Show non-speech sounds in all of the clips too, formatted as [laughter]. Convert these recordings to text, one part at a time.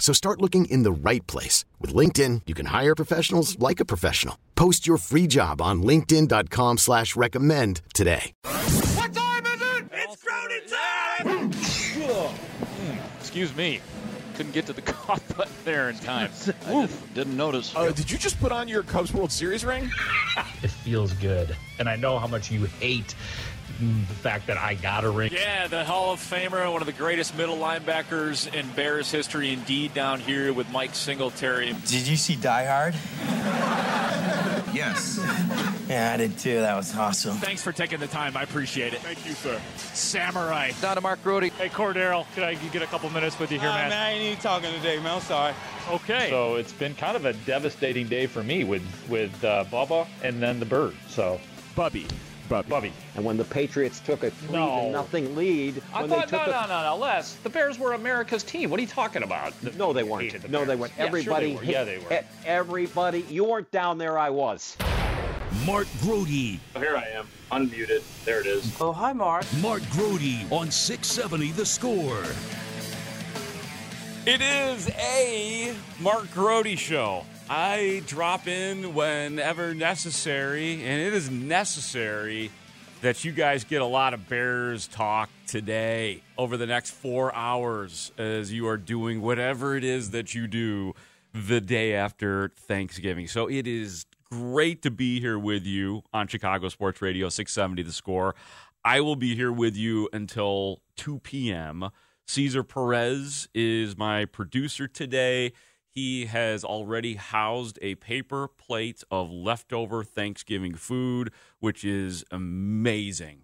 So start looking in the right place. With LinkedIn, you can hire professionals like a professional. Post your free job on linkedin.com slash recommend today. What time is it? It's crowded time! Excuse me. Couldn't get to the [laughs] cough button there in time. [laughs] I Oof. didn't notice. Uh, did you just put on your Cubs World Series ring? [laughs] It feels good. And I know how much you hate the fact that I got a ring. Yeah, the Hall of Famer, one of the greatest middle linebackers in Bears history, indeed, down here with Mike Singletary. Did you see Die Hard? Yes. Yeah, I did too. That was awesome. Thanks for taking the time. I appreciate it. Thank you, sir. Samurai. Down to Mark Grote. Hey, Cordero, could I get a couple minutes with you here, Uh, man? man, I ain't even talking today, man. I'm sorry. Okay. So it's been kind of a devastating day for me with with uh, Bubba and then the bird. So Bubby. Bubby. Bubby. And when the Patriots took a three No. to nothing lead, I when thought they took no, a, no, no, no, Les. The Bears were America's team. What are you talking about? no, they weren't. the No, they weren't. Yeah, sure Everybody, they were. Yeah, they were. Everybody, you weren't down there. I was. Mark Grote. Oh, here I am, unmuted. There it is. Oh, hi, Mark. Mark Grote on 670 The Score. It is a Mark Grote show. I drop in whenever necessary, and it is necessary that you guys get a lot of Bears talk today over the next four hours as you are doing whatever it is that you do the day after Thanksgiving. So it is great to be here with you on Chicago Sports Radio 670 The Score. I will be here with you until 2 p.m. Caesar Perez is my producer today. He has already housed a paper plate of leftover Thanksgiving food, which is amazing.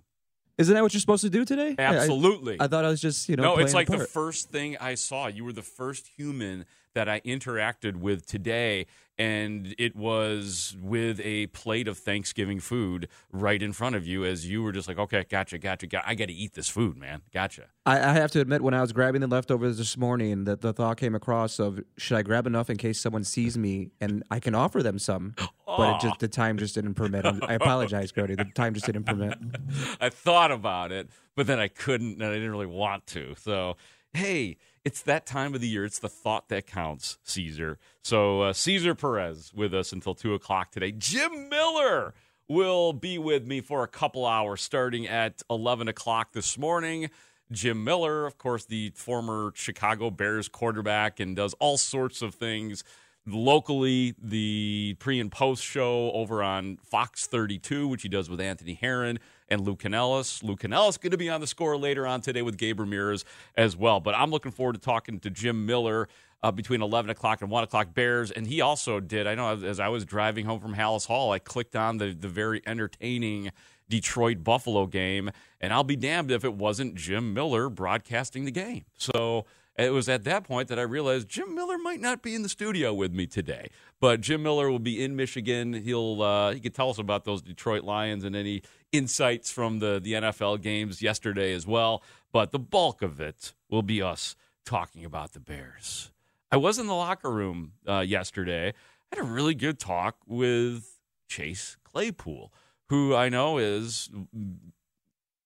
Isn't that what you're supposed to do today? I- I- Absolutely. I, thought I was just, you know, no, it's like the first thing I saw. You were the first human that I interacted with today, and it was with a plate of Thanksgiving food right in front of you as you were just like, okay, gotcha, gotcha, gotcha. I got to eat this food, man. Gotcha. I, I have to admit, when I was grabbing the leftovers this morning, that the thought came across of should I grab enough in case someone sees me and I can offer them some, but it just the time just didn't permit. I apologize, Cody. The time just didn't permit. [laughs] I thought about it, but then I couldn't, and I didn't really want to. So, hey, it's that time of the year. It's the thought that counts, Caesar. So, uh, Caesar Perez with us until 2 o'clock today. Jim Miller will be with me for a couple hours starting at 11 o'clock this morning. Jim Miller, of course, the former Chicago Bears quarterback, and does all sorts of things locally. The pre and post show over on Fox 32, which he does with Anthony Herron and Lou Canellis. Lou Canellis going to be on the score later on today with Gabe Ramirez as well. But I'm looking forward to talking to Jim Miller. Uh, between 11 o'clock and 1 o'clock Bears. And he also did, I know as I was driving home from Halas Hall, I clicked on the, the very entertaining Detroit Buffalo game, and I'll be damned if it wasn't Jim Miller broadcasting the game. So it was at that point that I realized Jim Miller might not be in the studio with me today. But Jim Miller will be in Michigan. He'll uh, he could tell us about those Detroit Lions and any insights from the the NFL games yesterday as well. But the bulk of it will be us talking about the Bears. I was in the locker room uh, yesterday. I had a really good talk with Chase Claypool, who I know is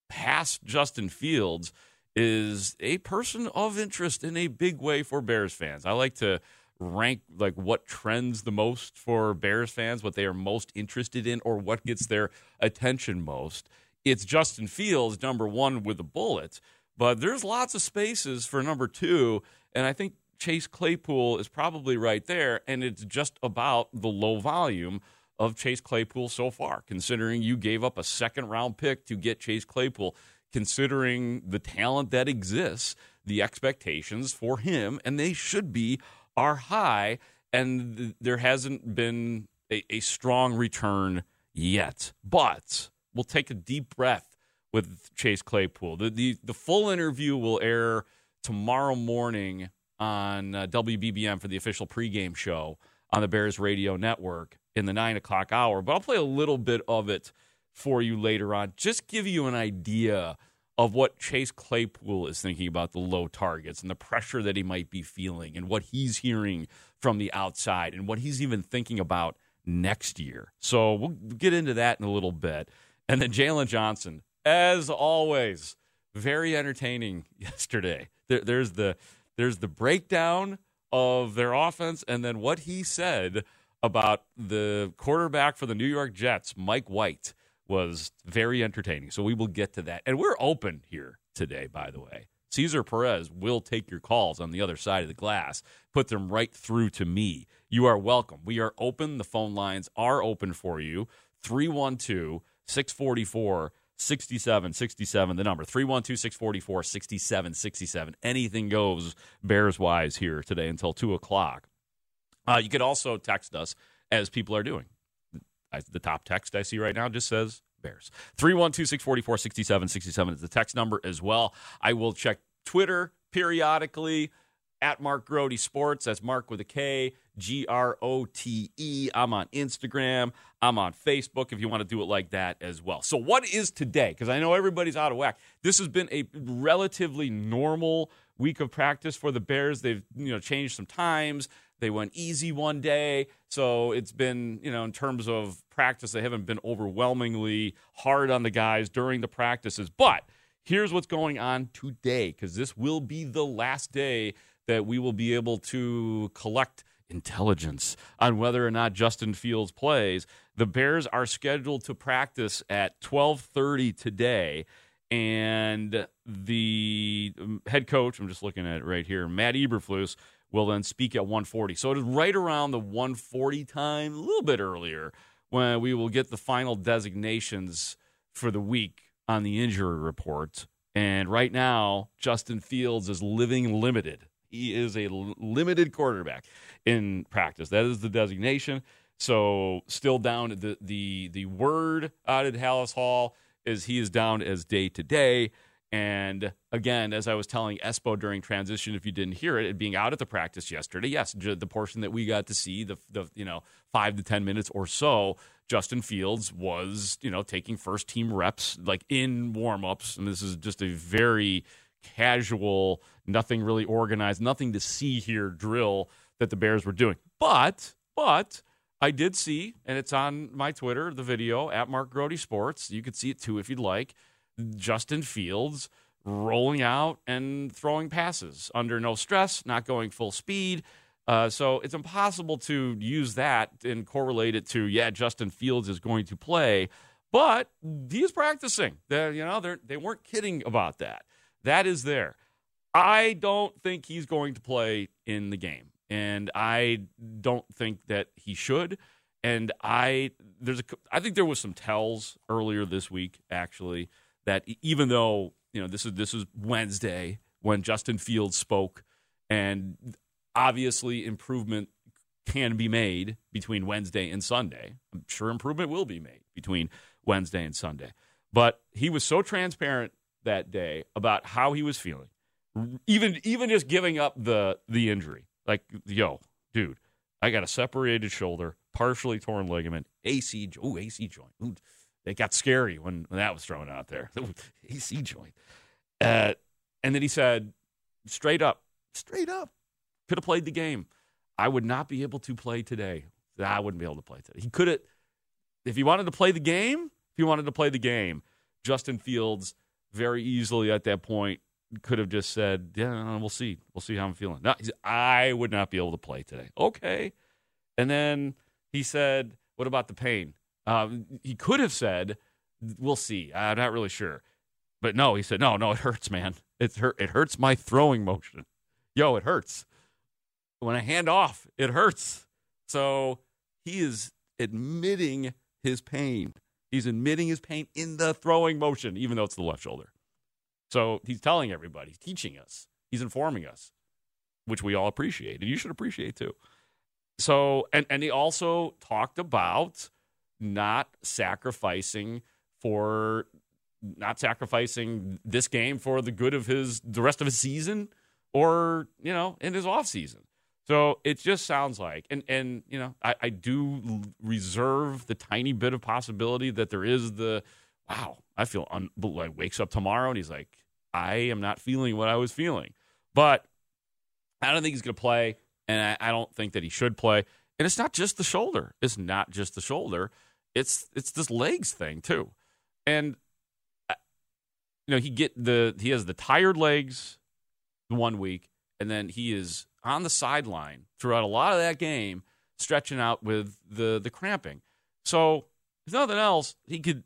past Justin Fields, is a person of interest in a big way for Bears fans. I like to rank like what trends the most for Bears fans, what they are most interested in, or what gets their attention most. It's Justin Fields, number one with a bullet, but there's lots of spaces for number two, and I think Chase Claypool is probably right there, and it's just about the low volume of Chase Claypool so far, considering you gave up a second round pick to get Chase Claypool. Considering the talent that exists, the expectations for him, and they should be, are high. And th- there hasn't been a, a strong return yet. But we'll take a deep breath with Chase Claypool. The, the, the full interview will air tomorrow morning on uh, WBBM for the official pregame show on the Bears Radio Network in the nine o'clock hour. But I'll play a little bit of it for you later on. Just give you an idea of what Chase Claypool is thinking about the low targets and the pressure that he might be feeling and what he's hearing from the outside and what he's even thinking about next year. So we'll get into that in a little bit. And then Jaylon Johnson, as always, very entertaining [laughs] yesterday. There, there's the there's the breakdown of their offense and then what he said about the quarterback for the New York Jets, Mike White, was very entertaining. So we will get to that. And we're open here today, by the way. Cesar Perez will take your calls on the other side of the glass, put them right through to me. You are welcome. We are open. The phone lines are open for you. 312 644 6767, the number 312 644 6767. Anything goes Bears wise here today until 2 o'clock. Uh, you could also text us as people are doing. The top text I see right now just says Bears. 312 644 6767 is the text number as well. I will check Twitter periodically at Mark Grote Sports. That's Mark with a K, G R O T E. I'm on Instagram. I'm on Facebook if you want to do it like that as well. So, what is today? Because I know everybody's out of whack. This has been a relatively normal week of practice for the Bears. They've you know changed some times. They went easy one day. So it's been, you know, in terms of practice, they haven't been overwhelmingly hard on the guys during the practices. But here's what's going on today, because this will be the last day that we will be able to collect intelligence on whether or not Justin Fields plays. The Bears are scheduled to practice at 12:30 today and the um, head coach, I'm just looking at it right here, Matt Eberflus will then speak at 1:40. So it is right around the 1:40 time, a little bit earlier, when we will get the final designations for the week on the injury report. And right now, Justin Fields is living limited. He is a limited quarterback in practice. That is the designation. So still down the the the word out at Halas Hall is he is down as day to day. And again, as I was telling Espo during transition, if you didn't hear it, it being out at the practice yesterday, yes, the portion that we got to see, the the you know five to ten minutes or so, Justin Fields was you know taking first team reps like in warmups, and this is just a very casual, nothing really organized, nothing to see here drill that the Bears were doing. But but I did see, and it's on my Twitter, the video at Mark Grote Sports. You could see it too if you'd like. Justin Fields rolling out and throwing passes under no stress, not going full speed. Uh, so it's impossible to use that and correlate it to yeah, Justin Fields is going to play, but he is practicing. They're, you know, they they weren't kidding about that. That is there. I don't think he's going to play in the game, and I don't think that he should. And I there's a I think there was some tells earlier this week actually that even though you know this is this is Wednesday when Justin Fields spoke, and obviously improvement can be made between Wednesday and Sunday. I'm sure improvement will be made between Wednesday and Sunday. But he was so transparent that day about how he was feeling, even even just giving up the the injury. Like, yo, dude, I got a separated shoulder, partially torn ligament, AC, oh AC joint. Ooh, it got scary when, when that was thrown out there. [laughs] AC joint. Uh, and then he said, straight up, straight up, could have played the game. I would not be able to play today. I wouldn't be able to play today. He could have, if he wanted to play the game, if he wanted to play the game, Justin Fields very easily at that point could have just said, "Yeah, we'll see. We'll see how I'm feeling." No, said, I would not be able to play today. Okay, and then he said, "What about the pain?" Um, he could have said, "We'll see." I'm not really sure, but no, he said, "No, no, it hurts, man. It hurt. It hurts my throwing motion. Yo, it hurts when I hand off. It hurts." So he is admitting his pain. He's admitting his pain in the throwing motion, even though it's the left shoulder. So he's telling everybody, he's teaching us, he's informing us, which we all appreciate, and you should appreciate too. So, and and he also talked about not sacrificing for not sacrificing this game for the good of his the rest of his season or you know in his off season. So it just sounds like, and and you know, I, I do reserve the tiny bit of possibility that there is the, wow, I feel un, like wakes up tomorrow and he's like, I am not feeling what I was feeling, but I don't think he's going to play, and I, I don't think that he should play. And it's not just the shoulder. It's not just the shoulder. It's it's this legs thing too, and uh, you know he get the he has the tired legs one week, and then he is on the sideline throughout a lot of that game, stretching out with the the cramping. So if nothing else, he could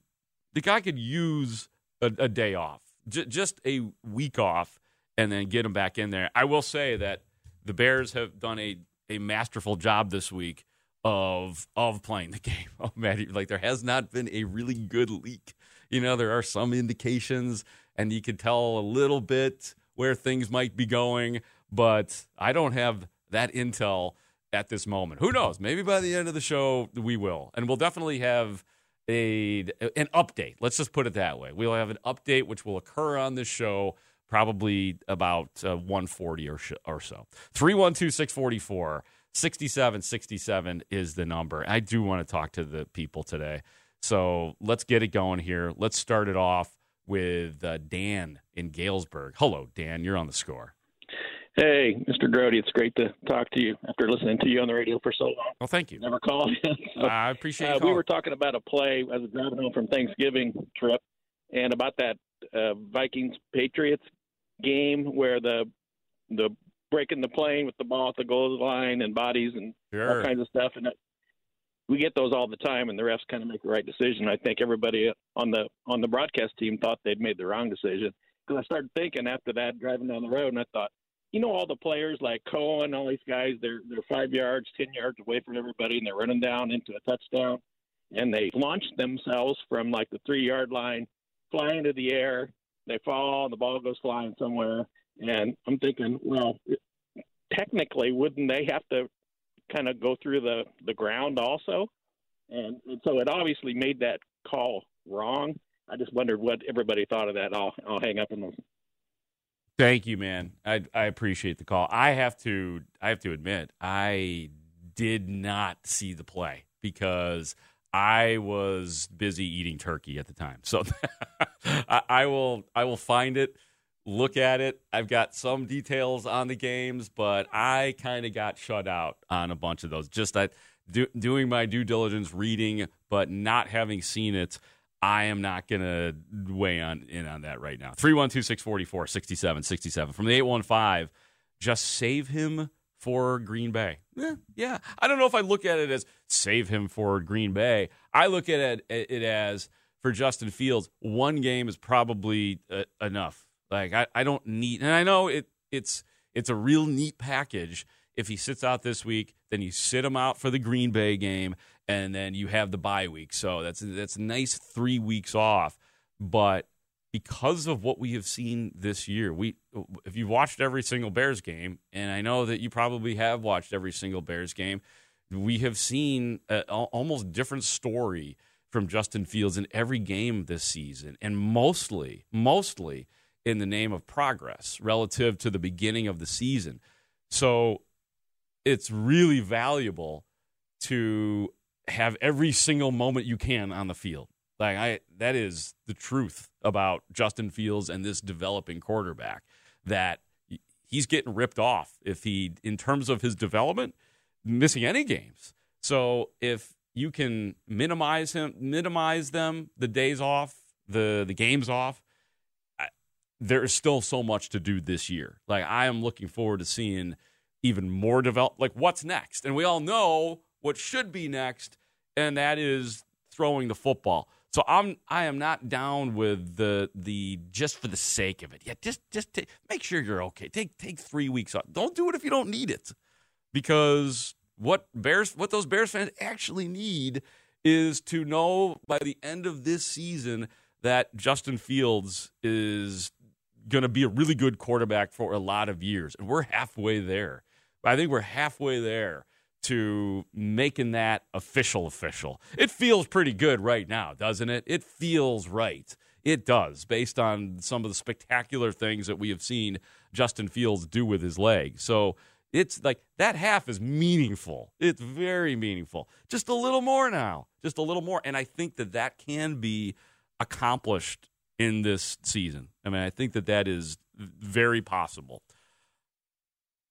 the guy could use a, a day off, J- just a week off, and then get him back in there. I will say that the Bears have done a a masterful job this week of of playing the [laughs] game. Oh like there has not been a really good leak. You know, there are some indications, and you can tell a little bit where things might be going but I don't have that intel at this moment. Who knows? Maybe by the end of the show we will, and we'll definitely have a an update. Let's just put it that way. We'll have an update which will occur on this show probably about uh, 140 or, sh- or so. 312-644 6767 is the number. I do want to talk to the people today. So let's get it going here. Let's start it off with uh, Dan in Galesburg. Hello, Dan. You're on the score. Hey, Mr. Grote, it's great to talk to you after listening to you on the radio for so long. Well, thank you. Never called. [laughs] so, I appreciate uh, We were talking about a play as a driving home from Thanksgiving trip and about that uh, Vikings Patriots game where the the breaking the plane with the ball at the goal line and bodies and sure. all kinds of stuff. And we get those all the time, and the refs kind of make the right decision. I think everybody on the on the broadcast team thought they'd made the wrong decision because I started thinking after that driving down the road, and I thought you know all the players like Cohen, all these guys, they're they're five yards, ten yards away from everybody, and they're running down into a touchdown, and they launch themselves from like the three yard line, fly into the air, they fall, and the ball goes flying somewhere. And I'm thinking, well, technically, wouldn't they have to kind of go through the the ground also? And, and so it obviously made that call wrong. I just wondered what everybody thought of that. I'll I'll hang up and listen. Thank you, man. I I appreciate the call. I have to I have to admit I did not see the play because I was busy eating turkey at the time. So [laughs] I, I, will I will find it, look at it. I've got some details on the games, but I kind of got shut out on a bunch of those. Just that do, doing my due diligence, reading, but not having seen it. I am not going to weigh on in on that right now. 312 644 6767 from the 815. Just save him for Green Bay. Yeah, yeah. I don't know if I look at it as save him for Green Bay. I look at it, it as for Justin Fields, one game is probably uh, enough. Like I, I don't need, and I know it. It's it's a real neat package. If he sits out this week, then you sit him out for the Green Bay game and then you have the bye week. So that's that's nice three weeks off. But because of what we have seen this year, we if you've watched every single Bears game, and I know that you probably have watched every single Bears game, we have seen a, almost different story from Justin Fields in every game this season, and mostly, mostly in the name of progress relative to the beginning of the season. So it's really valuable to have every single moment you can on the field. Like I that is the truth about Justin Fields and this developing quarterback that he's getting ripped off if he in terms of his development missing any games. So if you can minimize him minimize them the days off, the the games off, there is still so much to do this year. Like I am looking forward to seeing even more develop like what's next. And we all know what should be next and that is throwing the football. So I'm I am not down with the the just for the sake of it. Yeah, just just take, make sure you're okay. Take take three weeks off. Don't do it if you don't need it, because what Bears what those Bears fans actually need is to know by the end of this season that Justin Fields is going to be a really good quarterback for a lot of years. And we're halfway there. I think we're halfway there to making that official official. It feels pretty good right now, doesn't it? It feels right. It does, based on some of the spectacular things that we have seen Justin Fields do with his leg. So it's like that half is meaningful. It's very meaningful. Just a little more now, just a little more. And I think that that can be accomplished in this season. I mean, I think that that is very possible.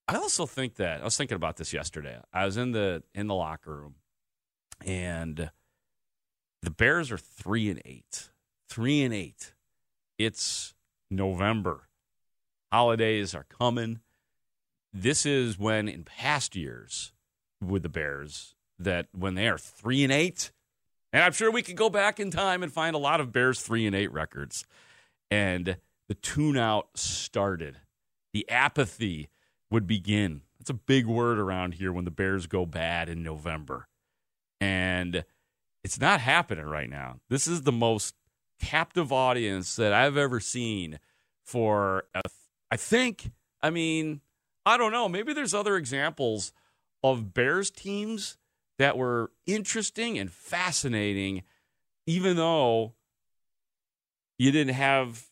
I also think that I was thinking about this yesterday. I was in the in the locker room, and the Bears are three and eight. Three and eight. It's November. Holidays are coming. This is when, in past years, with the Bears, that when they are three and eight, and I'm sure we could go back in time and find a lot of Bears three and eight records, and the tune out started. The apathy would begin. That's a big word around here when the Bears go bad in November. And it's not happening right now. This is the most captive audience that I've ever seen for, a, I think, I mean, I don't know. Maybe there's other examples of Bears teams that were interesting and fascinating, even though you didn't have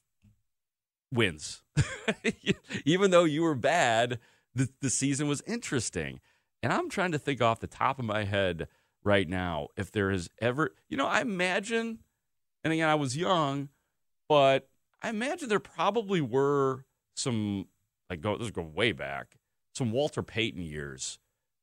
wins. [laughs] even though you were bad, the, the season was interesting. And I'm trying to think off the top of my head right now if there has ever, you know, I imagine, and again, I was young, but I imagine there probably were some, like, go, this go way back, some Walter Payton years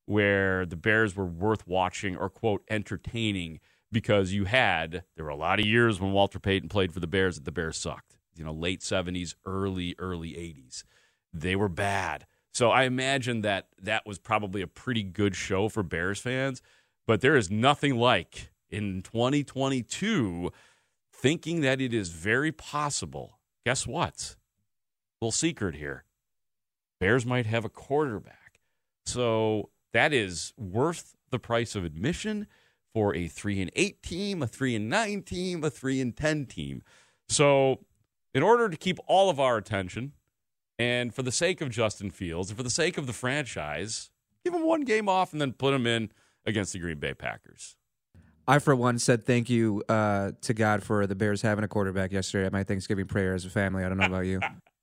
where the Bears were worth watching or, quote, entertaining because you had, there were a lot of years when Walter Payton played for the Bears that the Bears sucked. You know, late 70s, early, early 80s. They were bad. So I imagine that that was probably a pretty good show for Bears fans. But there is nothing like in 2022 thinking that it is very possible. Guess what? Little secret here. Bears might have a quarterback. So that is worth the price of admission for a 3 and 8 team, a 3 and 9 team, a 3 and 10 team. So, in order to keep all of our attention and for the sake of Justin Fields and for the sake of the franchise, give him one game off and then put him in against the Green Bay Packers. I, for one, said thank you uh, to God for the Bears having a quarterback yesterday at my Thanksgiving prayer as a family. I don't know about you. [laughs]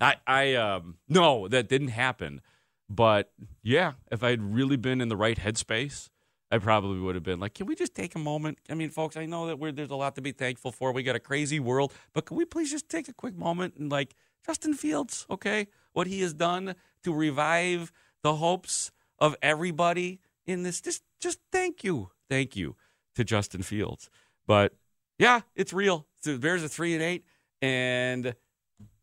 I, I, um, no, that didn't happen. But yeah, if I had really been in the right headspace, I probably would have been like, can we just take a moment? I mean, folks, I know that there's a lot to be thankful for. We got a crazy world, but can we please just take a quick moment and like Justin Fields, okay, what he has done to revive the hopes of everybody in this. Just, just thank you, thank you to Justin Fields. But yeah, it's real. The Bears are three and eight, and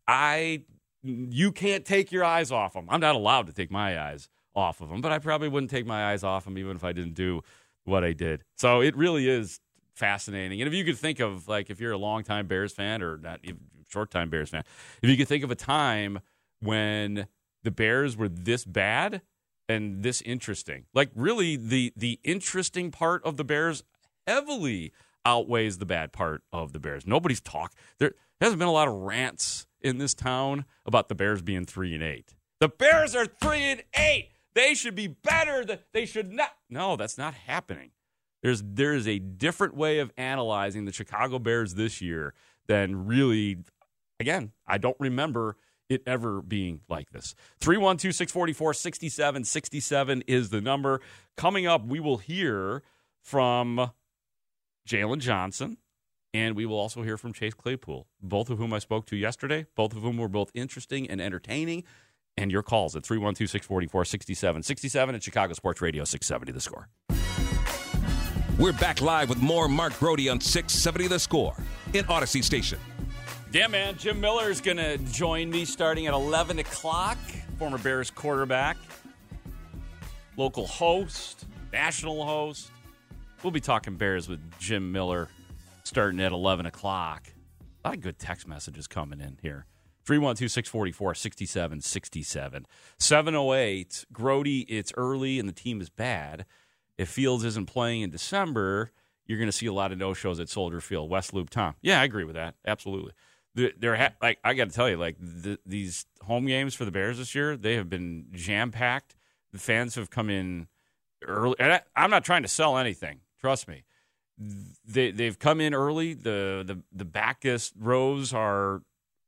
I, you can't take your eyes off them. I'm not allowed to take my eyes off of them, but I probably wouldn't take my eyes off them even if I didn't do what I did. So it really is fascinating. And if you could think of like if you're a longtime Bears fan or not short time Bears fan, if you could think of a time when the Bears were this bad and this interesting, like really the the interesting part of the Bears heavily outweighs the bad part of the Bears. Nobody's talk there hasn't been a lot of rants in this town about the Bears being three and eight. The Bears are three and eight. They should be better. They should not. No, that's not happening. There's there is a different way of analyzing the Chicago Bears this year than really. Again, I don't remember it ever being like this. 312 644 6767 is the number. Coming up, we will hear from Jaylon Johnson, and we will also hear from Chase Claypool, both of whom I spoke to yesterday, both of whom were both interesting and entertaining. And your calls at 312 644 6767 at Chicago Sports Radio 670 The Score. We're back live with more Mark Grote on 670 The Score in Audacy Station. Yeah, man. Jim Miller is going to join me starting at 11 o'clock. Former Bears quarterback, local host, national host. We'll be talking Bears with Jim Miller starting at 11 o'clock. A lot of good text messages coming in here. 312 644 6767. 708. Grote, it's early and the team is bad. If Fields isn't playing in December, you're going to see a lot of no shows at Soldier Field. West Loop, Tom. Yeah, I agree with that. Absolutely. The- They're ha- like I got to tell you, like the, these home games for the Bears this year, they have been jam packed. The fans have come in early, and I, I'm not trying to sell anything. Trust me. They they've come in early. The the the backest rows are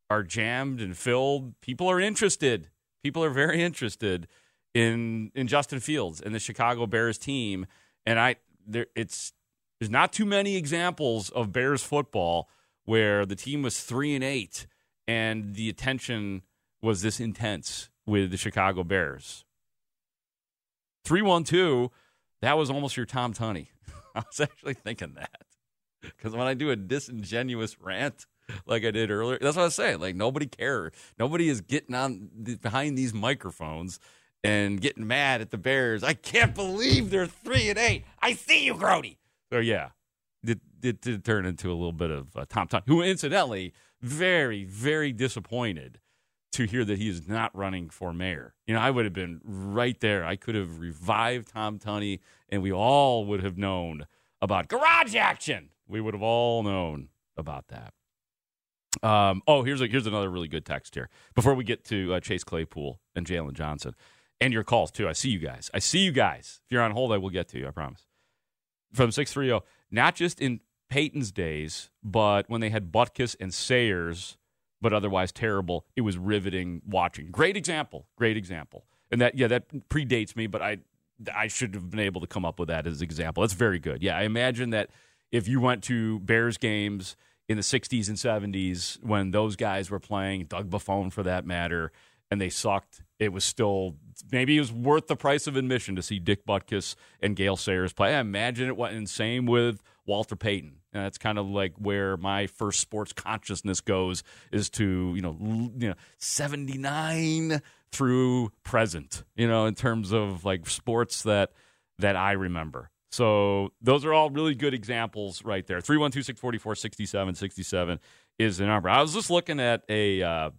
are jammed and filled. People are interested. People are very interested in in Justin Fields and the Chicago Bears team. And I there it's there's not too many examples of Bears football where the team was three and eight and the attention was this intense with the Chicago Bears. Three one two, that was almost your Tom Tunney. [laughs] [laughs] I was actually thinking that because when I do a disingenuous rant like I did earlier, that's what I was saying. Like nobody cares. Nobody is getting on the, behind these microphones and getting mad at the Bears. I can't believe they're three and eight. I see you, Grote. So yeah, it, it did turn into a little bit of uh, Tom Tunney, who incidentally very very disappointed to hear that he is not running for mayor. You know, I would have been right there. I could have revived Tom Tunney, and we all would have known about garage action. We would have all known about that. Um, oh, here's a, here's another really good text here. Before we get to uh, Chase Claypool and Jaylon Johnson, and your calls too. I see you guys. I see you guys. If you're on hold, I will get to you. I promise. From six three zero, not just in Peyton's days, but when they had Butkus and Sayers but otherwise terrible. It was riveting watching. Great example. Great example. And that yeah, that predates me, but I I should have been able to come up with that as an example. That's very good. Yeah, I imagine that if you went to Bears games in the 60s and 70s when those guys were playing, Doug Buffone for that matter, and they sucked, it was still maybe it was worth the price of admission to see Dick Butkus and Gale Sayers play. I imagine it went insane with Walter Payton. And that's kind of like where my first sports consciousness goes is to, you know, you know, 79 through present, you know, in terms of like sports that that I remember. So those are all really good examples right there. 312-644-6767 is the number. I was just looking at a uh,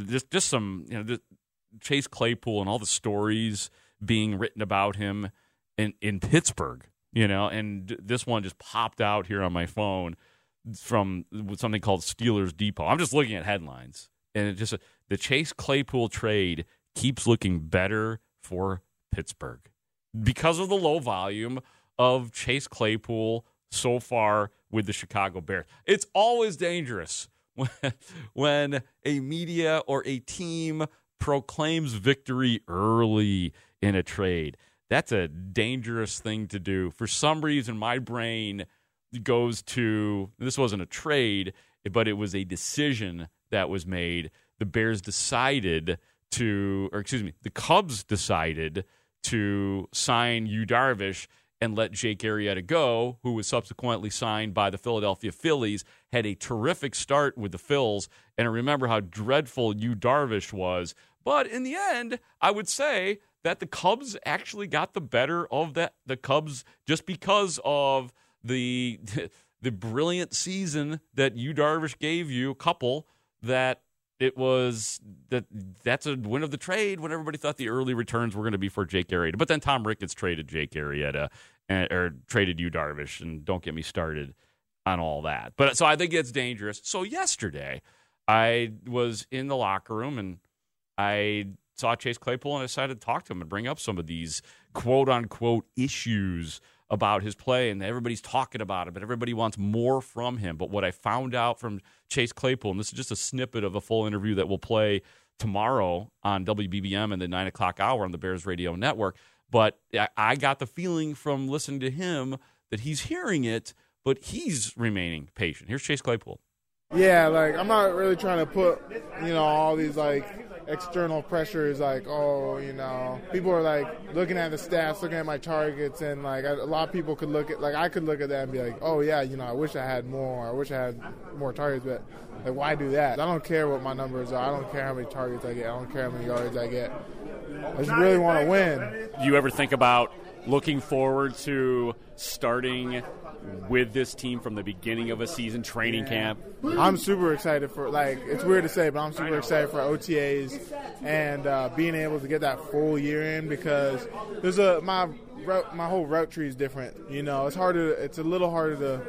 just just some, you know, Chase Claypool and all the stories being written about him in in Pittsburgh you know, and this one just popped out here on my phone from something called Steelers Depot. I'm just looking at headlines, and it just the Chase Claypool trade keeps looking better for Pittsburgh because of the low volume of Chase Claypool so far with the Chicago Bears. It's always dangerous when, [laughs] when a media or a team proclaims victory early in a trade that's a dangerous thing to do. For some reason, my brain goes to this wasn't a trade, but it was a decision that was made. The Bears decided to, or excuse me, the Cubs decided to sign Yu Darvish and let Jake Arrieta go, who was subsequently signed by the Philadelphia Phillies, had a terrific start with the Phils. And I remember how dreadful Yu Darvish was. But in the end, I would say that the Cubs actually got the better of that the Cubs just because of the [laughs] the brilliant season that Yu Darvish gave you a couple that it was that that's a win of the trade when everybody thought the early returns were going to be for Jake Arrieta. But then Tom Ricketts traded Jake Arrieta and, or traded Yu Darvish, and don't get me started on all that. But so I think it's dangerous. So yesterday, I was in the locker room and I saw Chase Claypool and I decided to talk to him and bring up some of these quote unquote issues about his play. And everybody's talking about it, but everybody wants more from him. But what I found out from Chase Claypool, and this is just a snippet of a full interview that will play tomorrow on WBBM in the nine o'clock hour on the Bears Radio Network. But I got the feeling from listening to him that he's hearing it, but he's remaining patient. Here's Chase Claypool. Yeah, like I'm not really trying to put, you know, all these like external pressure is like oh you know people are like looking at the stats looking at my targets and like a lot of people could look at like i could look at that and be like oh yeah you know i wish i had more i wish i had more targets but like why do that? I don't care what my numbers are. I don't care how many targets i get. I don't care how many yards i get. I just really want to win. Do you ever think about looking forward to starting with this team from the beginning of a season training camp? I'm super excited for like it's weird to say, but I'm super excited for OTAs and uh, being able to get that full year in because there's a my my whole route tree is different. You know, it's harder. It's a little harder to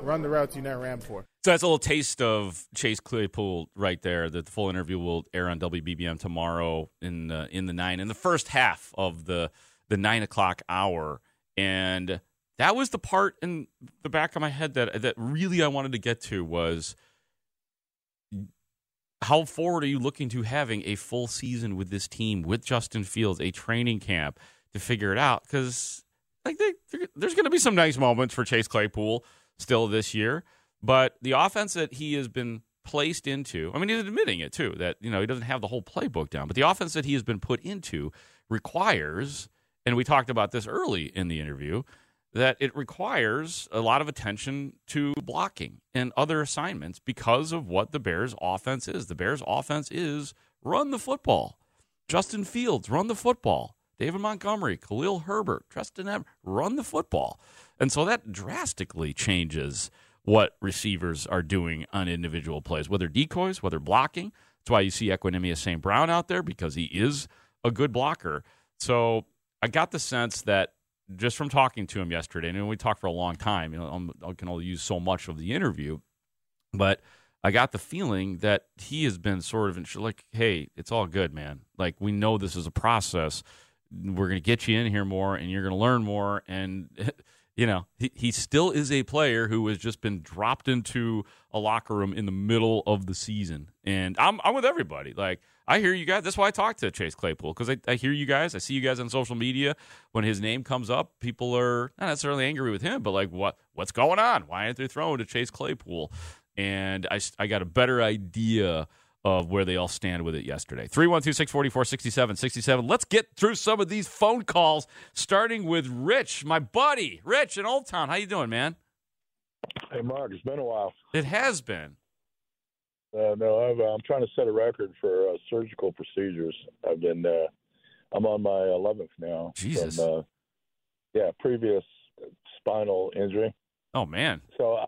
run the routes you never ran before. So that's a little taste of Chase Claypool right there. The full interview will air on WBBM tomorrow in the, in the nine in the first half of the the nine o'clock hour, and that was the part in the back of my head that that really I wanted to get to was how forward are you looking to having a full season with this team with Justin Fields, a training camp to figure it out? Because like they, there's going to be some nice moments for Chase Claypool still this year, but the offense that he has been placed into, I mean, he's admitting it too that you know he doesn't have the whole playbook down, but the offense that he has been put into requires, and we talked about this early in the interview that it requires a lot of attention to blocking and other assignments because of what the Bears offense is. The Bears offense is run the football. Justin Fields, run the football. David Montgomery, Khalil Herbert, Trestan Ebner, run the football. And so that drastically changes what receivers are doing on individual plays, whether decoys, whether blocking. That's why you see Equanimeous St. Brown out there because he is a good blocker. So I got the sense that just from talking to him yesterday, and we talked for a long time. You know, I can only use so much of the interview, but I got the feeling that he has been sort of like, "Hey, it's all good, man. Like we know this is a process. We're going to get you in here more, and you're going to learn more." And [laughs] you know, he, he still is a player who has just been dropped into a locker room in the middle of the season. And I'm I'm with everybody. Like I hear you guys. That's why I talk to Chase Claypool because I, I hear you guys. I see you guys on social media. When his name comes up, people are not necessarily angry with him, but like, what what's going on? Why aren't they throwing to Chase Claypool? And I, I got a better idea of where they all stand with it yesterday. 312 644 6767. Let's get through some of these phone calls, starting with Rich, my buddy. Rich in Old Town. How you doing, man? Hey, Mark, it's been a while. It has been. Uh, no, I've, I'm trying to set a record for uh, surgical procedures. I've been, uh, I'm on my 11th now. Jesus. From, uh, yeah, previous spinal injury. Oh man. So, uh,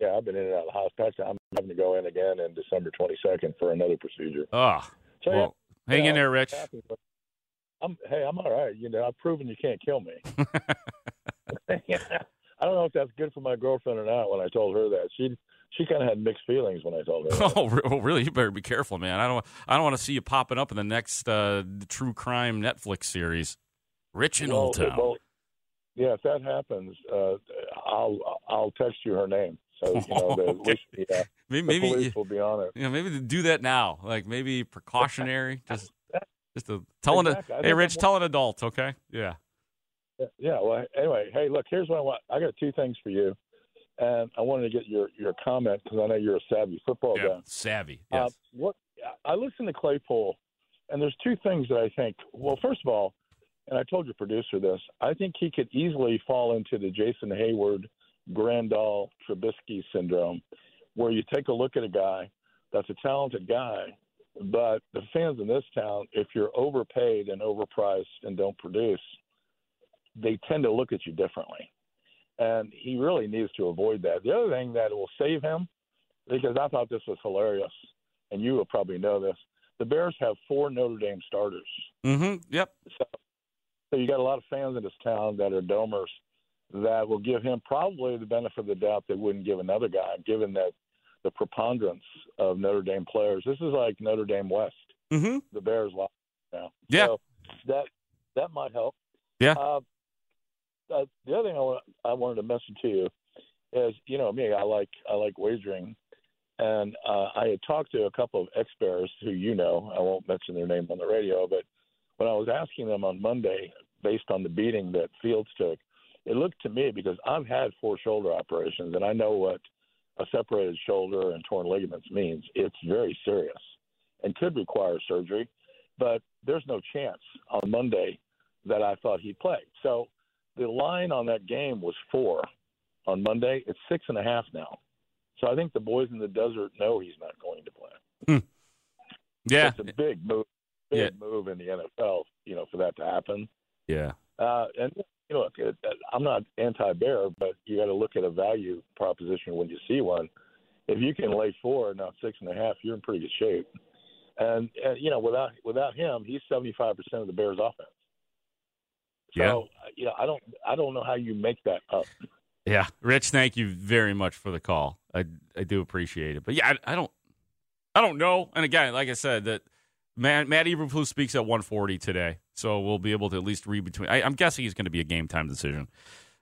yeah, I've been in and out of the hospital. I'm having to go in again in December 22nd for another procedure. Oh, So, well, hang yeah, in there, Rich. happy, I'm, hey, I'm all right. You know, I've proven you can't kill me. [laughs] [laughs] I don't know if that's good for my girlfriend or not. When I told her that, she she kind of had mixed feelings when I told her. That. [laughs] Oh, oh, really? You better be careful, man. I don't. I don't want to see you popping up in the next uh, true crime Netflix series. Rich in Well, Old Town. well, yeah, if that happens, uh, I'll I'll text you her name. So you [laughs] know, the, least the, uh, Maybe- the maybe, police will be on it. Yeah, maybe do that now. Like maybe precautionary. [laughs] just, just to tell an. Exactly. I Hey, Rich, tell an adult. Okay. Yeah. Yeah. Well, anyway, hey, look, here's what I want. I got two things for you, and I wanted to get your your comment because I know you're a savvy football Yeah. guy. Savvy. Uh, what I listen to Claypool, and there's two things that I think. Well, first of all, and I told your producer this, I think he could easily fall into the Jason Heyward, Grandal, Trubisky syndrome, where you take a look at a guy that's a talented guy, but the fans in this town, if you're overpaid and overpriced and don't produce, they tend to look at you differently. And he really needs to avoid that. The other thing that will save him, because I thought this was hilarious, and you will probably know this, the Bears have four Notre Dame starters. Mm-hmm. Yep. So, so you got a lot of fans in this town that are domers that will give him probably the benefit of the doubt they wouldn't give another guy, given that the preponderance of Notre Dame players. This is like Notre Dame West. Mm-hmm. The Bears lost now. Yeah. So that that might help. Yeah. Uh, uh, the other thing I, want, I wanted to mention to you is, you know me, I like I like wagering, and uh, I had talked to a couple of ex Bears who you know. I won't mention their name on the radio, but when I was asking them on Monday, based on the beating that Fields took, it looked to me because I've had four shoulder operations, and I know what a separated shoulder and torn ligaments means. It's very serious and could require surgery, but there's no chance on Monday that I thought he'd play. So the line on that game was four on Monday. It's six and a half now. So I think the boys in the desert know he's not going to play. Yeah. It's a big move, big move in the NFL, you know, for that to happen. Yeah. Uh, and look, it, I'm not anti-bear, but you got to look at a value proposition when you see one. If you can lay four, not six and a half, you're in pretty good shape. And, and you know, without without him, he's 75 percent of the Bears' offense. So Yeah. uh, you know, I don't I don't know how you make that up. Yeah, Rich, thank you very much for the call. I I do appreciate it. But yeah, I, I don't I don't know. And again, like I said, that Matt, Matt Eberflus speaks at 140 today, so we'll be able to at least read between. I, I'm guessing he's going to be a game time decision.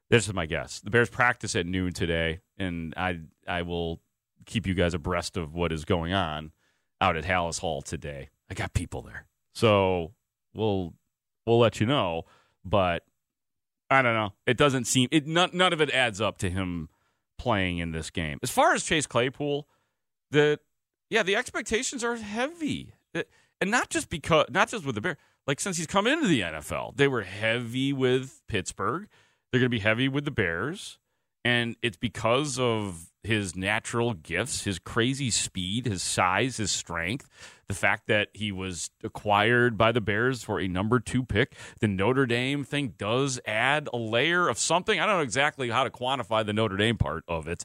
This is my guess. The Bears practice at noon today, and I I will keep you guys abreast of what is going on out at Halas Hall today. I got people there, so we'll we'll let you know. But I don't know. It doesn't seem it. None, none of it adds up to him playing in this game. As far as Chase Claypool, the yeah, the expectations are heavy, It- and not just because not just with the Bears. Like since he's come into the NFL, they were heavy with Pittsburgh. They're going to be heavy with the Bears, and it's because of his natural gifts, his crazy speed, his size, his strength, the fact that he was acquired by the Bears for a number two pick. The Notre Dame thing does add a layer of something. I don't know exactly how to quantify the Notre Dame part of it.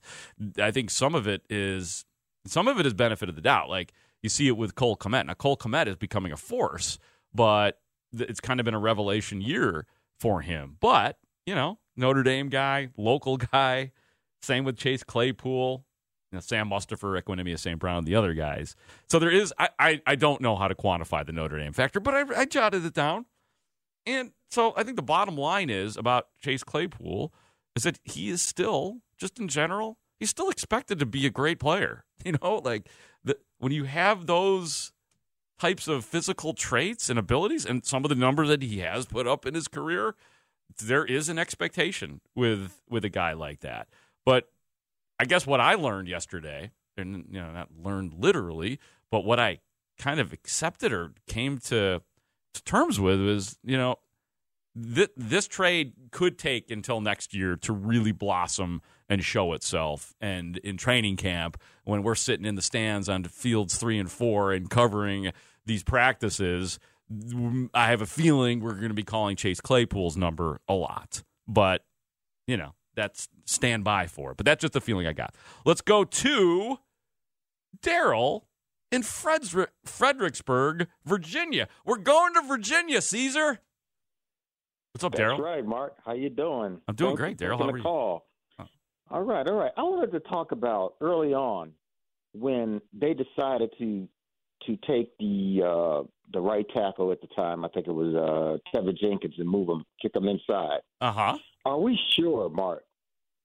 I think some of it is some of it is benefit of the doubt. Like you see it with Cole Kmet. Now Cole Kmet is becoming a force, but it's kind of been a revelation year for him. But you know, Notre Dame guy, local [laughs] guy. Same with Chase Claypool. You know, Sam Mustipher, Equanimeous St. Brown, the other guys. So there is, I, I, I don't know how to quantify the Notre Dame factor, but I, I jotted it down. And so I think the bottom line is about Chase Claypool is that he is still, just in general, he's still expected to be a great player. [laughs] You know, like the, when you have those types of physical traits and abilities and some of the numbers that he has put up in his career, there is an expectation with with a guy like that. But I guess what I learned yesterday, and you know, not learned literally, but what I kind of accepted or came to, to terms with was, you know, th- this trade could take until next year to really blossom and show itself. And in training camp, when we're sitting in the stands on fields three and four and covering these practices, I have a feeling we're going to be calling Chase Claypool's number a lot. But, you know, that's stand by for it. But that's just the feeling I got. Let's go to Daryl in Frederick, Fredericksburg, Virginia. We're going to Virginia, Caesar. What's up, Daryl? Right, Mark. How you doing? I'm doing Thanks great, Daryl. How are you? Call. All right, all right. I wanted to talk about early on when they decided to to take the uh, the right tackle at the time. I think it was uh, Tevin Jenkins and move him, kick him inside. Uh huh. Are we sure, Mark?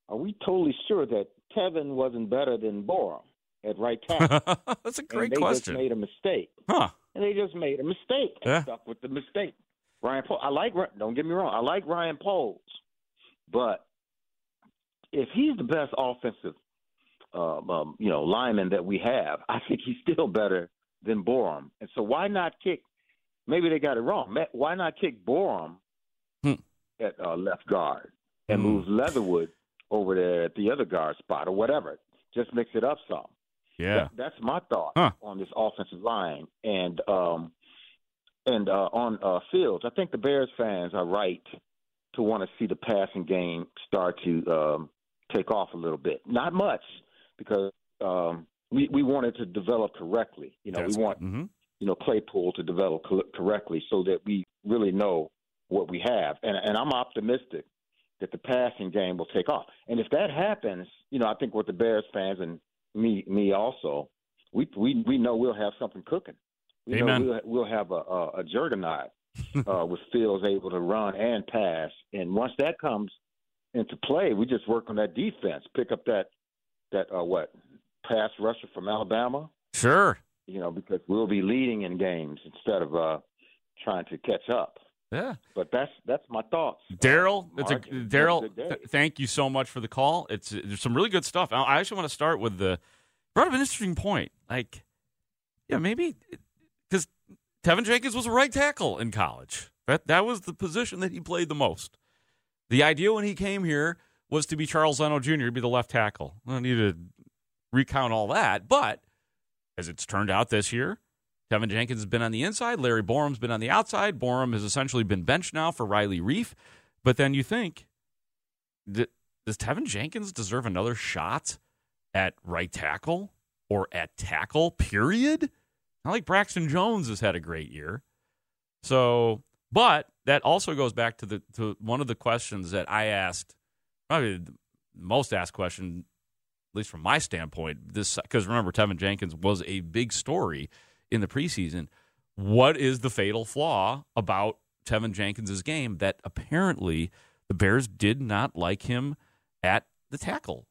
Are we totally sure that Tevin wasn't better than Borom at right [laughs] tackle? That's a and great they question. just made a mistake. Huh. And they just made a mistake and Yeah. stuck with the mistake. Ryan Poles. I like. Don't get me wrong. I like Ryan Poles, but if he's the best offensive, um, um, you know, lineman that we have, I think he's still better than Borom. And so why not kick? Maybe they got it wrong. Why not kick Borom Hmm. at uh, left guard and Hmm. move Leatherwood over there at the other guard spot or whatever? Just mix it up some. Yeah. That- that's my thought Huh. on this offensive line and um and uh, on uh, Fields. I think the Bears fans are right to want to see the passing game start to um, take off a little bit. Not much because um, we we want it to develop correctly. You know, That's- we want mhm. you know Claypool to develop co- correctly so that we really know what we have. And and I'm optimistic that the passing game will take off. And if that happens, you know, I think with the Bears fans and me me also, we we we know we'll have something cooking. We Amen. know we'll, we'll have a, a, a juggernaut [laughs] uh, with Fields able to run and pass. And once that comes into play, we just work on that defense, pick up that that uh, what pass rusher from Alabama. Sure. You know, because we'll be leading in games instead of uh, trying to catch up. Yeah. But that's that's my thoughts. Daryl, it's a Mark, have a Daryl. th- thank you so much for the call. It's there's some really good stuff. I I actually want to start with the brought up an interesting point. Like, yeah, maybe because Tevin Jenkins was a right tackle in college. That that was the position that he played the most. The idea when he came here was to be Charles Leno Jr. be the left tackle. I don't need to recount all that, but as it's turned out this year, Tevin Jenkins has been on the inside. Larry Borom's been on the outside. Borom has essentially been benched now for Riley Reiff. But then you think, does Tevin Jenkins deserve another shot at right tackle or at tackle, period? Not like Braxton Jones has had a great year. So But that also goes back to the to one of the questions that I asked, probably the most asked question, at least from my standpoint. This because remember Tevin Jenkins was a big story in the preseason. What is the fatal flaw about Tevin Jenkins' game that apparently the Bears did not like him at the tackle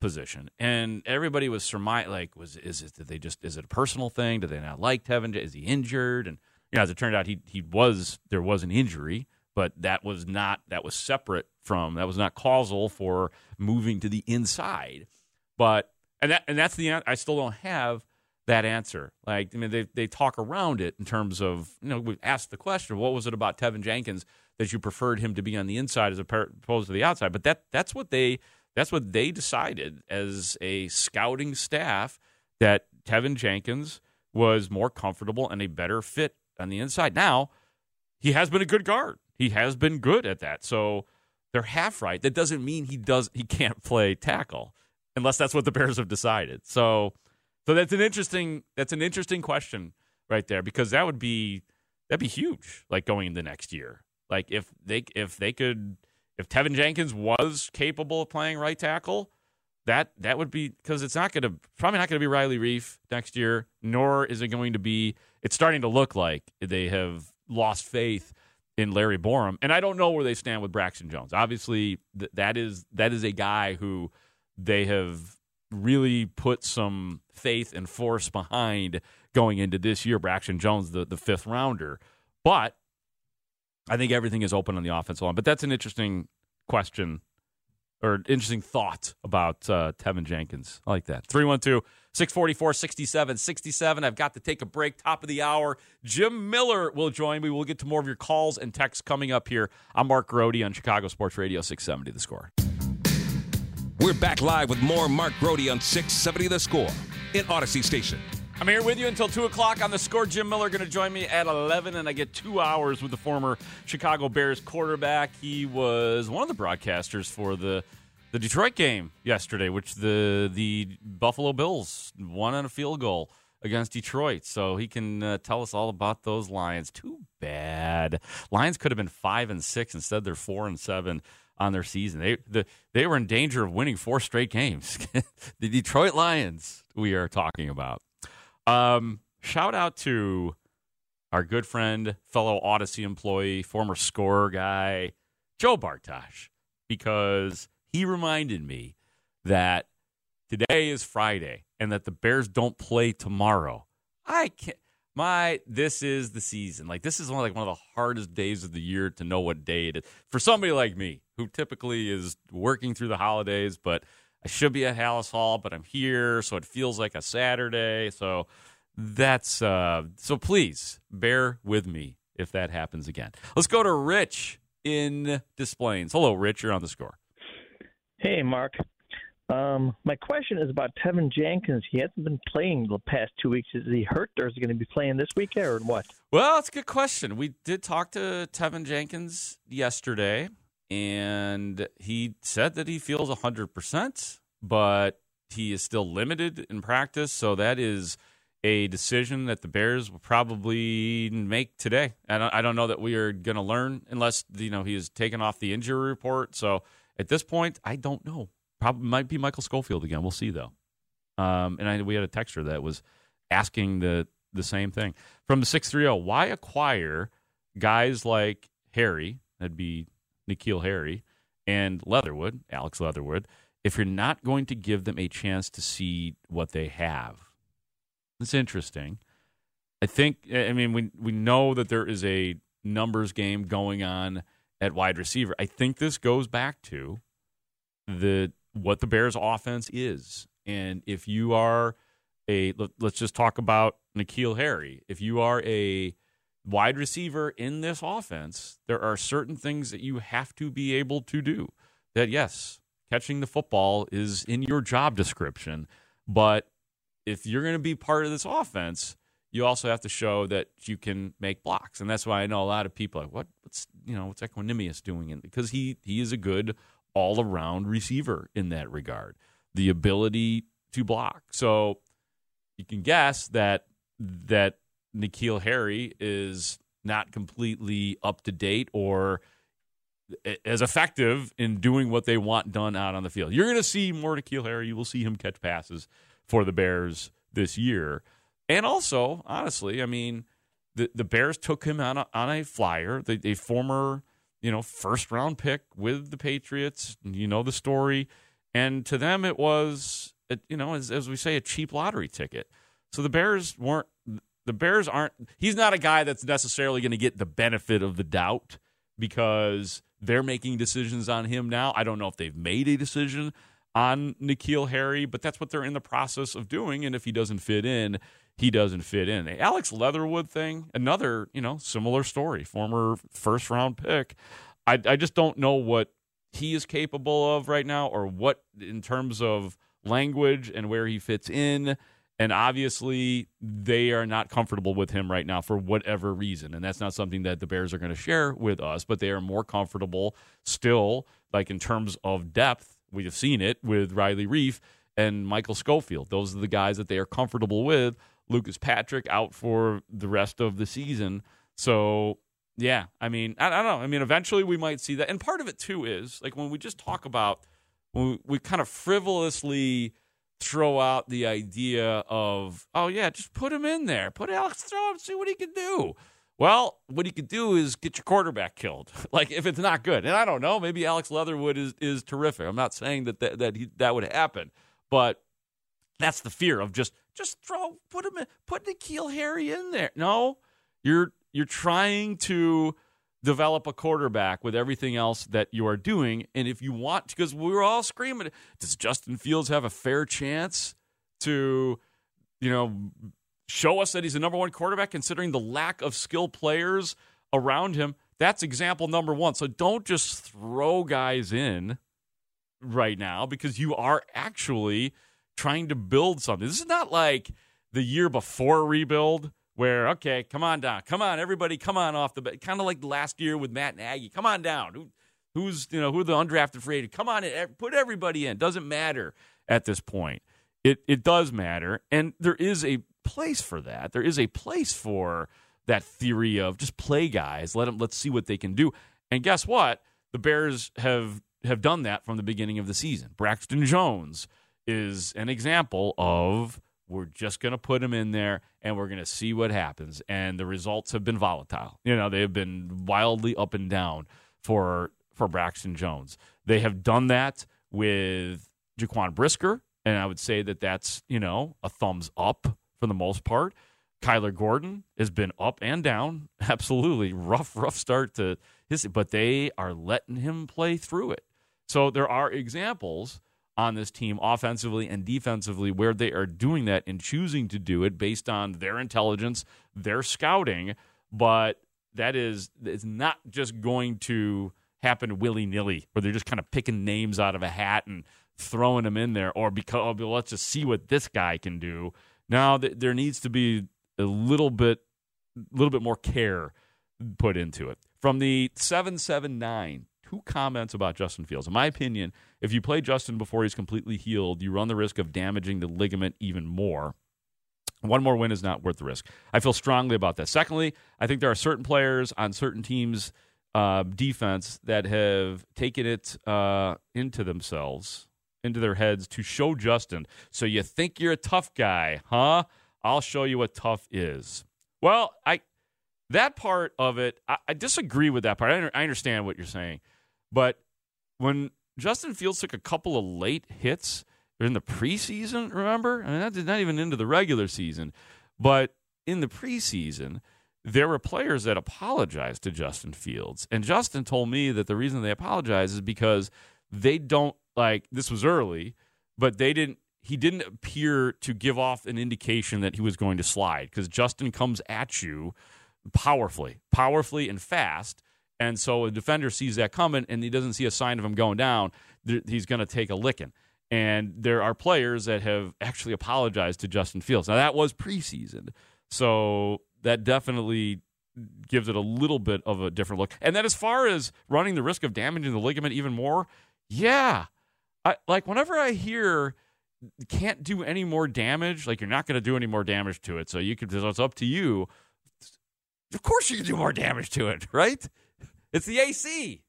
position, and everybody was surmising like, was is it did they just is it a personal thing? Do they not like Tevin? Is he injured? And you know, as it turned out, he he was there was an injury, but that was not that was separate from that was not causal for moving to the inside. But and that and that's the I still don't have that answer. Like I mean, they they talk around it in terms of you know we asked the question, what was it about Tevin Jenkins that you preferred him to be on the inside as opposed to the outside? But that that's what they that's what they decided as a scouting staff that Tevin Jenkins was more comfortable and a better fit on the inside. Now, he has been a good guard. He has been good at that. So they're half right. That doesn't mean he does he can't play tackle unless that's what the Bears have decided. So so that's an interesting that's an interesting question right there because that would be that'd be huge like going into next year. Like if they if they could if Tevin Jenkins was capable of playing right tackle, that that would be because it's not going to probably not going to be Riley Reiff next year, nor is it going to be. It's starting to look like they have lost faith in Larry Borom, and I don't know where they stand with Braxton Jones. Obviously, th- that is that is a guy who they have really put some faith and force behind going into this year. Braxton Jones, the the fifth rounder, but I think everything is open on the offensive line. But that's an interesting question or interesting thought about uh, Tevin Jenkins. I like that. 312 644 67 67. I've got to take a break. Top of the hour. Jim Miller will join me. We'll get to more of your calls and texts coming up here. I'm Mark Grote on Chicago Sports Radio 670 The Score. We're back live with more Mark Grote on 670 The Score in Audacy Station. I'm here with you until 2 o'clock on the score. Jim Miller going to join me at 11, and I get two hours with the former Chicago Bears quarterback. He was one of the broadcasters for the the Detroit game yesterday, which the the Buffalo Bills won on a field goal against Detroit. So he can uh, tell us all about those Lions. Too bad. Lions could have been 5 and 6 instead they're 4 and 7 on their season. They the, they were in danger of winning four straight games. [laughs] the Detroit Lions we are talking about. Um, shout out to our good friend, fellow Audacy employee, former scorer guy, Joe Bartosh, because he reminded me that today is Friday and that the Bears don't play tomorrow. I can't. My this is the season. Like this is one like one of the hardest days of the year to know what day it is for somebody like me who typically is working through the holidays, but I should be at Halas Hall, but I'm here, so it feels like a Saturday. So that's uh, so. Please bear with me if that happens again. Let's go to Rich in Des Plaines. Hello, Rich. You're on the score. Hey, Mark. Um, my question is about Tevin Jenkins. He hasn't been playing the past two weeks. Is he hurt, or is he going to be playing this week, or what? Well, that's a good question. We did talk to Tevin Jenkins yesterday, and he said that he feels 100%, but he is still limited in practice. So that is a decision that the Bears will probably make today. And I don't know that we are going to learn unless you know he is taken off the injury report. So at this point, I don't know. Probably might be Michael Schofield again. We'll see though. Um, and I, we had a texture that was asking the the same thing from the six three zero. Why acquire guys like Harry? That'd be N'Keal Harry and Leatherwood, Alex Leatherwood. If you're not going to give them a chance to see what they have, it's interesting. I think. I mean, we we know that there is a numbers game going on at wide receiver. I think this goes back to the what the Bears offense is. And if you are a let, us just talk about N'Keal Harry. If you are a wide receiver in this offense, there are certain things that you have to be able to do. That yes, catching the football is in your job description, but if you're going to be part of this offense, you also have to show that you can make blocks, and that's why I know a lot of people what, what's you know, what's Equanimeous doing? Because he he is a good all around receiver in that regard, the ability to block. So you can guess that that N'Keal Harry is not completely up to date or as effective in doing what they want done out on the field. You're going to see more N'Keal Harry. You will see him catch passes for the Bears this year. And also, honestly, I mean, the, the Bears took him on a, on a flyer, the, a former, you know, first round pick with the Patriots. You know the story. And to them, it was, you know, as, as we say, a cheap lottery ticket. So the Bears weren't, the Bears aren't, he's not a guy that's necessarily going to get the benefit of the doubt because they're making decisions on him now. I don't know if they've made a decision on N'Keal Harry, but that's what they're in the process of doing. And if he doesn't fit in, he doesn't fit in. The Alex Leatherwood thing, another, you know, similar story, former first round pick. I, I just don't know what he is capable of right now or what in terms of language and where he fits in. And obviously, they are not comfortable with him right now for whatever reason. And that's not something that the Bears are going to share with us, but they are more comfortable still, like in terms of depth. We have seen it with Riley Reiff and Michael Schofield. Those are the guys that they are comfortable with. Lucas Patrick out for the rest of the season. So, yeah, I mean, I, I don't know. I mean, eventually we might see that. And part of it, too, is like when we just talk about, when we, we kind of frivolously throw out the idea of, oh yeah, just put him in there, put Alex, throw him, see what he can do. Well, what he could do is get your quarterback killed. [laughs] like if it's not good, and I don't know, maybe Alex Leatherwood is is terrific. I'm not saying that that that, he, that would happen, but that's the fear of just just throw put him in, put N'Keal Harry in there. No, you're you're trying to develop a quarterback with everything else that you are doing. And if you want, because we were all screaming, does Justin Fields have a fair chance to, you know, show us that he's the number one quarterback considering the lack of skill players around him? That's example number one. So don't just throw guys in right now because you are actually trying to build something. This is not like the year before rebuild where okay, come on down, come on, everybody, come on off the bat. kind of like last year with Matt Nagy, come on down. Who, who's you know who the undrafted free agent? Come on, in, put everybody in. Doesn't matter at this point. It it does matter, and there is a place for that. There is a place for that theory of just play guys. Let them let's see what they can do. And guess what? The Bears have have done that from the beginning of the season. Braxton Jones is an example of we're just going to put him in there and we're going to see what happens. And the results have been volatile. You know, they have been wildly up and down for for Braxton Jones. They have done that with Jaquan Brisker, and I would say that that's you know a thumbs up for the most part. Kyler Gordon has been up and down, [laughs] absolutely rough, rough start to his, but they are letting him play through it. So there are examples on this team offensively and defensively where they are doing that and choosing to do it based on their intelligence, their scouting, but that is it's not just going to happen willy-nilly where they're just kind of picking names out of a hat and throwing them in there or because oh, let's just see what this guy can do. Now there needs to be a little bit a little bit more care put into it. From the 779 two comments about Justin Fields. In my opinion, if you play Justin before he's completely healed, you run the risk of damaging the ligament even more. One more win is not worth the risk. I feel strongly about that. Secondly, I think there are certain players on certain teams' uh, defense that have taken it uh, into themselves, into their heads to show Justin. So you think you're a tough guy, huh? I'll show you what tough is. Well, I that part of it, I, I disagree with that part. I, I understand what you're saying, but when Justin Fields took a couple of late hits in the preseason, remember? I mean, that's not even into the regular season. But in the preseason, there were players that apologized to Justin Fields. And Justin told me that the reason they apologize is because they don't like this was early, but they didn't he didn't appear to give off an indication that he was going to slide because Justin comes at you powerfully, powerfully and fast. And so a defender sees that coming and he doesn't see a sign of him going down, he's going to take a licking. And there are players that have actually apologized to Justin Fields. Now, that was preseason. So that definitely gives it a little bit of a different look. And then as far as running the risk of damaging the ligament even more, yeah. I, like whenever I hear can't do any more damage, like you're not going to do any more damage to it, so you could, it's up to you of course you can do more damage to it, [laughs] right? It's the AC,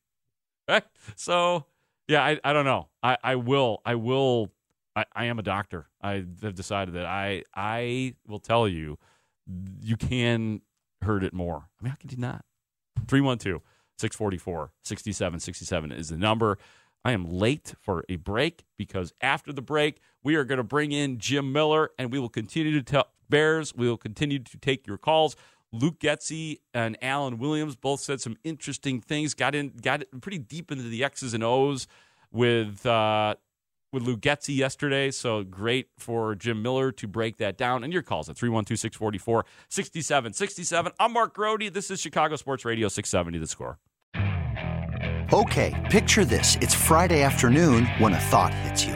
right? So yeah, I, I don't know. I, I will I will I, I am a doctor. I have decided that I I will tell you you can hurt it more. I mean, how could you not? 312 644 6767 is the number. I am late for a break because after the break, we are going to bring in Jim Miller and we will continue to tell Bears. We will continue to take your calls. Luke Getsy and Alan Williams both said some interesting things. Got in, got pretty deep into the X's and O's with uh, with Luke Getsy yesterday. So great for Jim Miller to break that down. And your calls at 312 644 6767. I'm Mark Grote. This is Chicago Sports Radio 670 The Score. Okay, picture this. It's Friday afternoon when a thought hits you.